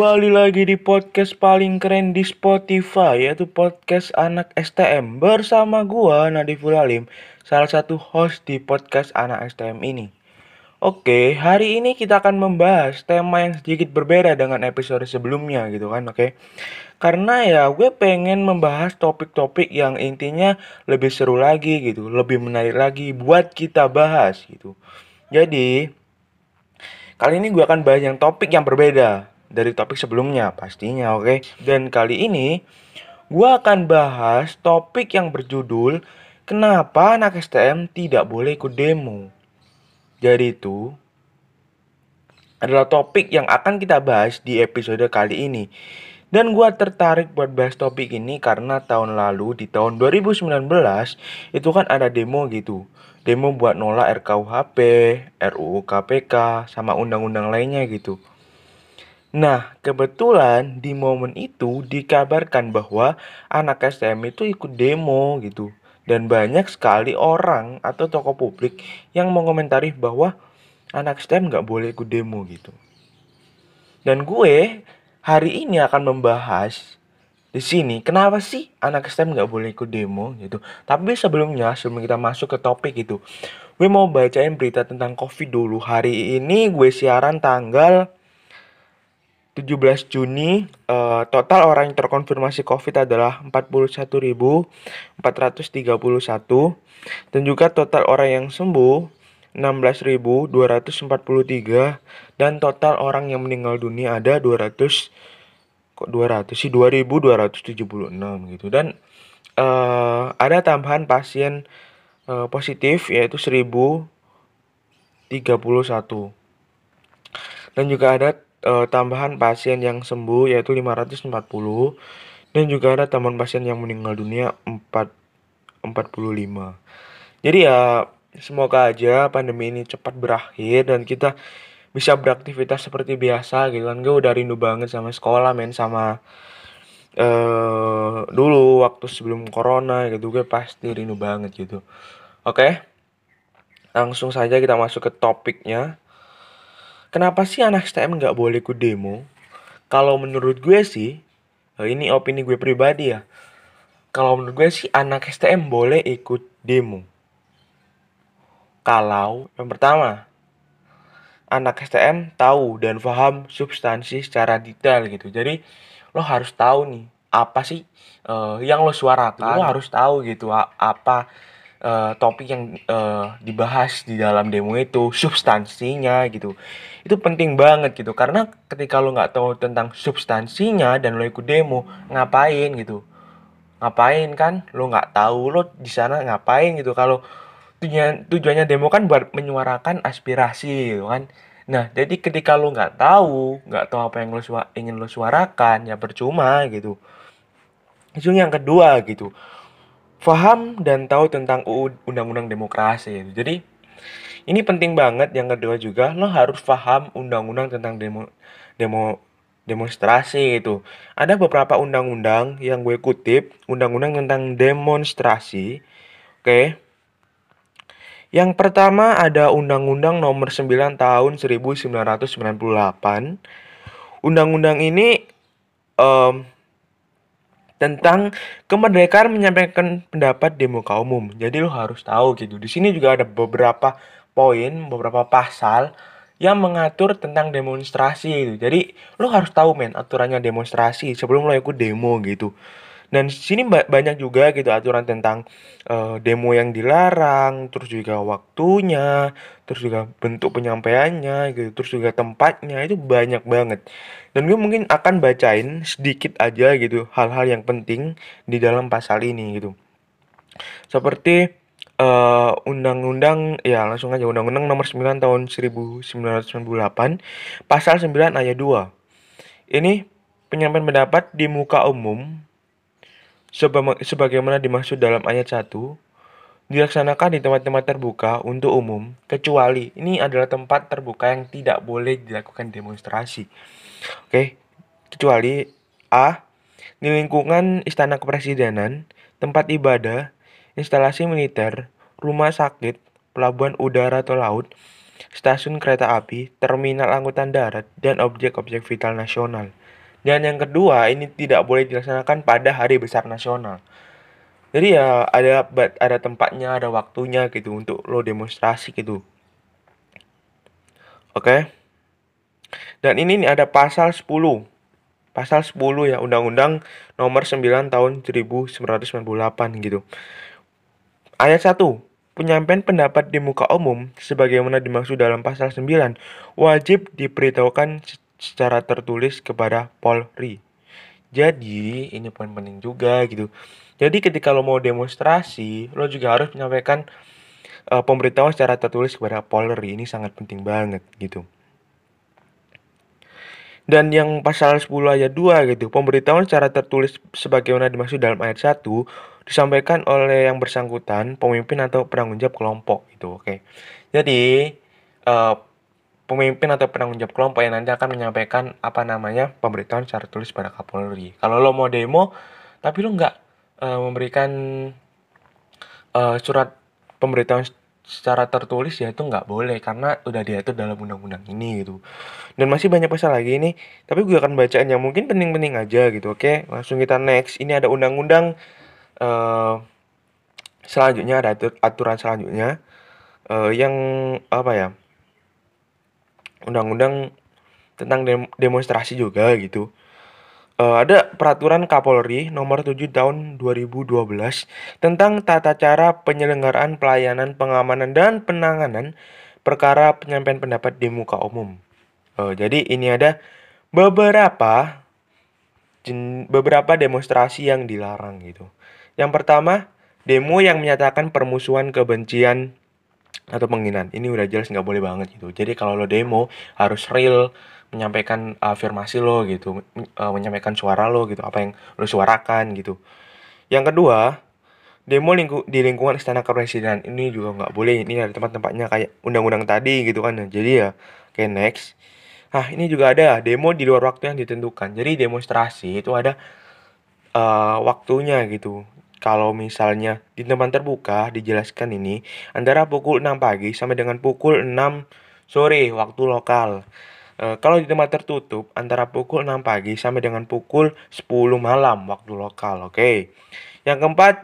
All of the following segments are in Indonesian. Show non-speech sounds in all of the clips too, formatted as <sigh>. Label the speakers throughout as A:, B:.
A: Kembali lagi di podcast paling keren di Spotify yaitu podcast anak STM bersama gua Nadiful Alim, salah satu host di podcast anak STM ini. Oke, hari ini kita akan membahas tema yang sedikit berbeda dengan episode sebelumnya gitu kan, oke? Karena ya gue pengen membahas topik-topik yang intinya lebih seru lagi gitu, lebih menarik lagi buat kita bahas gitu. Jadi, kali ini gue akan bahas yang topik yang berbeda dari topik sebelumnya pastinya oke okay? dan kali ini gue akan bahas topik yang berjudul kenapa anak STM tidak boleh ikut demo jadi itu adalah topik yang akan kita bahas di episode kali ini dan gue tertarik buat bahas topik ini karena tahun lalu di tahun 2019 itu kan ada demo gitu demo buat nolak RKUHP, RUU KPK, sama undang-undang lainnya gitu. Nah, kebetulan di momen itu dikabarkan bahwa anak STM itu ikut demo gitu. Dan banyak sekali orang atau tokoh publik yang mengomentari bahwa anak STM nggak boleh ikut demo gitu. Dan gue hari ini akan membahas di sini kenapa sih anak STM nggak boleh ikut demo gitu. Tapi sebelumnya sebelum kita masuk ke topik itu, gue mau bacain berita tentang COVID dulu. Hari ini gue siaran tanggal 17 Juni uh, total orang yang terkonfirmasi COVID adalah 41.431 dan juga total orang yang sembuh 16.243 dan total orang yang meninggal dunia ada 200 kok 200 sih? 2.276 gitu. Dan uh, ada tambahan pasien uh, positif yaitu 1.031 dan juga ada uh, tambahan pasien yang sembuh yaitu 540 dan juga ada tambahan pasien yang meninggal dunia 4 45. Jadi ya semoga aja pandemi ini cepat berakhir dan kita bisa beraktivitas seperti biasa gitu kan. Gue udah rindu banget sama sekolah men sama uh, dulu waktu sebelum corona gitu gue pasti rindu banget gitu. Oke. Okay? Langsung saja kita masuk ke topiknya. Kenapa sih anak STM nggak boleh ikut demo? Kalau menurut gue sih, eh, ini opini gue pribadi ya. Kalau menurut gue sih anak STM boleh ikut demo. Kalau yang pertama, anak STM tahu dan paham substansi secara detail gitu. Jadi lo harus tahu nih apa sih uh, yang lo suarakan. Lo harus tahu gitu apa uh, topik yang uh, dibahas di dalam demo itu substansinya gitu. Itu penting banget gitu karena ketika lo nggak tahu tentang substansinya dan lo ikut demo ngapain gitu? Ngapain kan? Lo nggak tahu lo di sana ngapain gitu. Kalau tujuan tujuannya demo kan buat menyuarakan aspirasi gitu kan. Nah jadi ketika lo nggak tahu nggak tahu apa yang lo ingin lo suarakan ya percuma gitu. Itu yang kedua gitu faham dan tahu tentang UU Undang-Undang Demokrasi. Jadi ini penting banget. Yang kedua juga lo harus paham undang-undang tentang demo demo demonstrasi itu. Ada beberapa undang-undang yang gue kutip, undang-undang tentang demonstrasi. Oke. Yang pertama ada Undang-Undang Nomor 9 Tahun 1998. Undang-undang ini um, tentang kemerdekaan menyampaikan pendapat di muka umum. Jadi lo harus tahu gitu. Di sini juga ada beberapa poin, beberapa pasal yang mengatur tentang demonstrasi itu. Jadi lo harus tahu men aturannya demonstrasi sebelum lo ikut demo gitu. Dan sini banyak juga gitu aturan tentang uh, demo yang dilarang, terus juga waktunya, terus juga bentuk penyampaiannya gitu, terus juga tempatnya itu banyak banget. Dan gue mungkin akan bacain sedikit aja gitu hal-hal yang penting di dalam pasal ini gitu. Seperti uh, undang-undang ya langsung aja undang-undang nomor 9 tahun 1998 pasal 9 ayat 2. Ini penyampaian pendapat di muka umum sebagaimana dimaksud dalam ayat 1 dilaksanakan di tempat-tempat terbuka untuk umum kecuali ini adalah tempat terbuka yang tidak boleh dilakukan demonstrasi. Oke, kecuali A di lingkungan istana kepresidenan, tempat ibadah, instalasi militer, rumah sakit, pelabuhan udara atau laut, stasiun kereta api, terminal angkutan darat, dan objek-objek vital nasional. Dan yang kedua, ini tidak boleh dilaksanakan pada hari besar nasional. Jadi ya ada ada tempatnya, ada waktunya gitu untuk lo demonstrasi gitu. Oke. Dan ini nih ada pasal 10. Pasal 10 ya Undang-Undang Nomor 9 Tahun 1998 gitu. Ayat 1. Penyampaian pendapat di muka umum sebagaimana dimaksud dalam pasal 9 wajib diberitahukan secara tertulis kepada Polri. Jadi, ini poin penting juga gitu. Jadi ketika lo mau demonstrasi, lo juga harus menyampaikan uh, pemberitahuan secara tertulis kepada Polri. Ini sangat penting banget gitu. Dan yang pasal 10 ayat 2 gitu, pemberitahuan secara tertulis sebagaimana dimaksud dalam ayat 1 disampaikan oleh yang bersangkutan, pemimpin atau penanggung jawab kelompok gitu, oke. Jadi uh, pemimpin atau penanggung jawab kelompok yang nanti akan menyampaikan apa namanya pemberitahuan secara tertulis pada Kapolri. Kalau lo mau demo tapi lo nggak uh, memberikan uh, surat pemberitahuan secara tertulis ya itu nggak boleh karena udah diatur dalam undang-undang ini gitu. Dan masih banyak pasal lagi ini tapi gue akan bacaan yang mungkin penting-penting aja gitu oke? Langsung kita next. Ini ada undang-undang uh, selanjutnya ada aturan selanjutnya uh, yang apa ya undang-undang tentang demonstrasi juga gitu uh, ada peraturan Kapolri nomor 7 tahun 2012 tentang tata cara penyelenggaraan pelayanan pengamanan dan penanganan perkara penyampaian pendapat di muka umum. Uh, jadi ini ada beberapa beberapa demonstrasi yang dilarang gitu. Yang pertama, demo yang menyatakan permusuhan kebencian atau penghinaan. Ini udah jelas nggak boleh banget gitu. Jadi kalau lo demo harus real, menyampaikan afirmasi lo gitu, uh, menyampaikan suara lo gitu, apa yang lo suarakan gitu. Yang kedua, demo lingku di lingkungan istana kepresidenan ini juga nggak boleh. Ini ada tempat-tempatnya kayak undang-undang tadi gitu kan. Jadi ya, kayak next. Ah ini juga ada demo di luar waktu yang ditentukan. Jadi demonstrasi itu ada uh, waktunya gitu. Kalau misalnya di tempat terbuka dijelaskan ini antara pukul 6 pagi sampai dengan pukul 6 sore waktu lokal. Uh, kalau di tempat tertutup antara pukul 6 pagi sampai dengan pukul 10 malam waktu lokal. Oke. Okay. Yang keempat,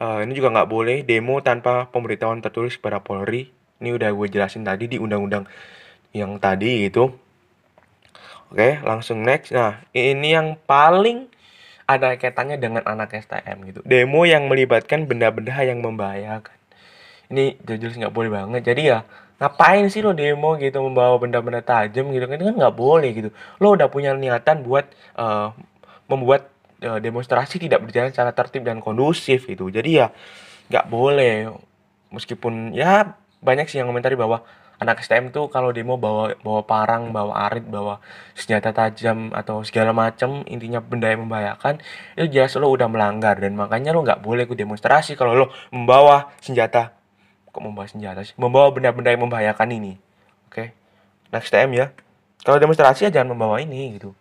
A: uh, ini juga nggak boleh demo tanpa pemberitahuan tertulis kepada Polri. Ini udah gue jelasin tadi di undang-undang yang tadi gitu. Oke, langsung next. Nah, ini yang paling ada kaitannya dengan anak STM gitu. Demo yang melibatkan benda-benda yang membahayakan. Ini jelas nggak boleh banget. Jadi ya ngapain sih lo demo gitu membawa benda-benda tajam gitu kan kan nggak boleh gitu lo udah punya niatan buat uh, membuat uh, demonstrasi tidak berjalan secara tertib dan kondusif gitu jadi ya nggak boleh meskipun ya banyak sih yang komentari bahwa anak STM tuh kalau demo bawa bawa parang bawa arit bawa senjata tajam atau segala macam intinya benda yang membahayakan itu jelas lo udah melanggar. Dan makanya lo nggak boleh ikut demonstrasi kalau lo membawa senjata. Kok membawa senjata sih? Membawa benda-benda yang membahayakan ini. Oke? Okay? next time ya. Kalau demonstrasi ya jangan membawa ini gitu.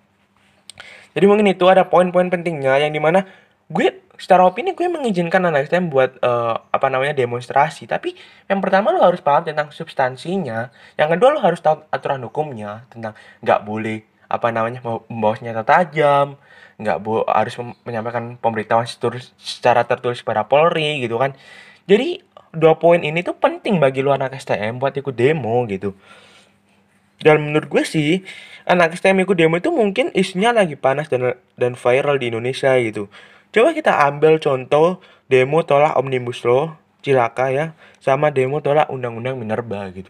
A: Jadi mungkin itu ada poin-poin pentingnya yang di mana gue secara opini gue mengizinkan anak STM buat uh, apa namanya demonstrasi. Tapi yang pertama lo harus paham tentang substansinya. Yang kedua lo harus tahu aturan hukumnya tentang nggak boleh apa namanya membawa senjata tajam nggak bo harus menyampaikan pemberitahuan secara tertulis pada Polri gitu kan. Jadi dua poin ini tuh penting bagi lu anak STM buat ikut demo gitu. Dan menurut gue sih anak STM ikut demo itu mungkin isunya lagi panas dan dan viral di Indonesia gitu coba kita ambil contoh demo tolak omnibus law cilaka ya sama demo tolak undang-undang minerba gitu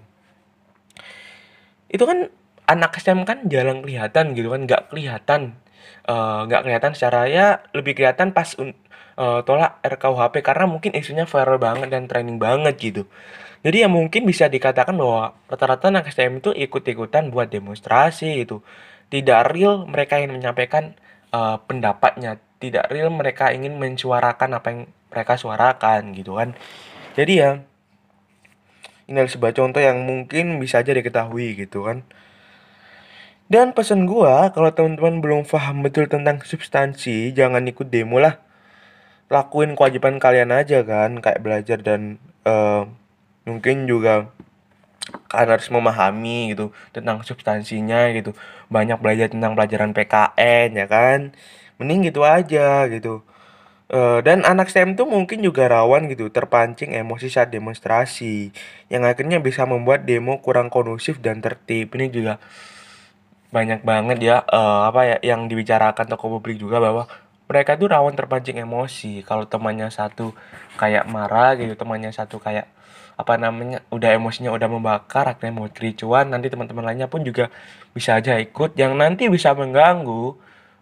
A: itu kan anak STM kan jarang kelihatan gitu kan nggak kelihatan eh, nggak uh, kelihatan secara ya lebih kelihatan pas uh, tolak RKUHP karena mungkin isunya viral banget dan trending banget gitu. Jadi ya mungkin bisa dikatakan bahwa rata-rata anak STM itu ikut-ikutan buat demonstrasi gitu. Tidak real mereka ingin menyampaikan uh, pendapatnya, tidak real mereka ingin mensuarakan apa yang mereka suarakan gitu kan. Jadi ya ini adalah sebuah contoh yang mungkin bisa aja diketahui gitu kan. Dan pesan gua kalau teman-teman belum paham betul tentang substansi, jangan ikut demo lah lakuin kewajiban kalian aja kan kayak belajar dan uh, mungkin juga kan harus memahami gitu tentang substansinya gitu. Banyak belajar tentang pelajaran PKN ya kan? Mending gitu aja gitu. Uh, dan anak STEM tuh mungkin juga rawan gitu terpancing emosi saat demonstrasi yang akhirnya bisa membuat demo kurang kondusif dan tertib. Ini juga banyak banget ya uh, apa ya yang dibicarakan tokoh publik juga bahwa mereka tuh rawan terpancing emosi. Kalau temannya satu kayak marah gitu temannya satu kayak apa namanya udah emosinya udah membakar akhirnya mau kericuan nanti teman-teman lainnya pun juga bisa aja ikut. Yang nanti bisa mengganggu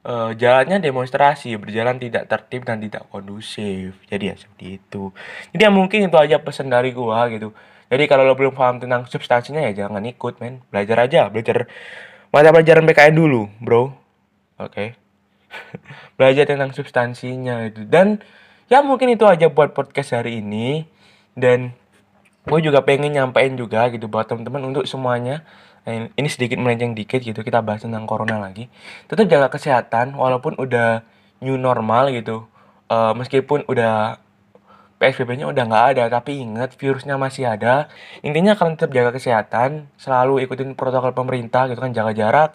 A: uh, jalannya demonstrasi berjalan tidak tertib dan tidak kondusif. Jadi ya seperti itu. Jadi ya mungkin itu aja pesan dari gua gitu. Jadi kalau lo belum paham tentang substansinya ya jangan ikut men. Belajar aja belajar mata pelajaran PKN dulu bro. Oke. okay. <laughs> belajar tentang substansinya itu dan ya mungkin itu aja buat podcast hari ini. Dan gue juga pengen nyampein juga gitu buat teman-teman untuk semuanya. Nah, ini sedikit melenceng dikit gitu kita bahas tentang corona lagi. Tetap jaga kesehatan walaupun udah new normal gitu. Uh, meskipun udah PSBB-nya udah nggak ada tapi ingat virusnya masih ada. Intinya kalian tetap jaga kesehatan selalu ikutin protokol pemerintah gitu kan jaga jarak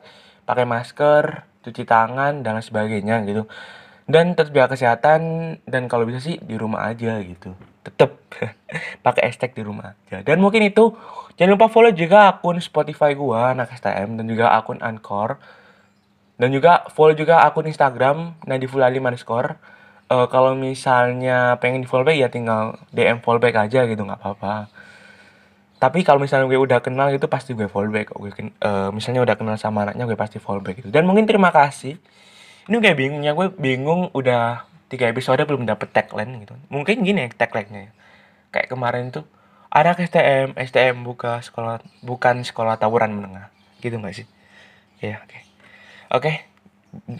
A: pakai masker cuci tangan dan sebagainya gitu. Dan tetap jaga kesehatan dan kalau bisa sih di rumah aja gitu. Tetap <laughs> pakai hashtag di rumah aja. Dan mungkin itu jangan lupa follow juga akun Spotify gua anak STM dan juga akun Anchor. Dan juga follow juga akun Instagram nadifulali underscore. Uh, kalau misalnya pengen di follow back ya tinggal DM follow back aja gitu. Nggak apa-apa tapi kalau misalnya gue udah kenal itu pasti gue follow back. Gue uh, misalnya udah kenal sama anaknya gue pasti follow back gitu. Dan mungkin terima kasih. Ini kayak bingungnya gue bingung udah tiga episode belum dapet tagline gitu. Mungkin gini ya tagline-nya kayak kemarin tuh anak STM STM buka sekolah bukan sekolah tawuran menengah. Gitu nggak sih? Ya oke. Okay. oke okay.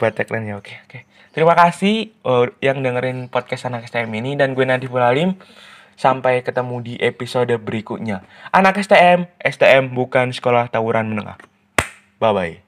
A: buat tagline ya oke okay, oke. Okay. terima kasih uh, yang dengerin podcast anak STM ini. Dan gue Nadif Alim sampai ketemu di episode berikutnya. Anak STM STM bukan sekolah tawuran menengah. Bye bye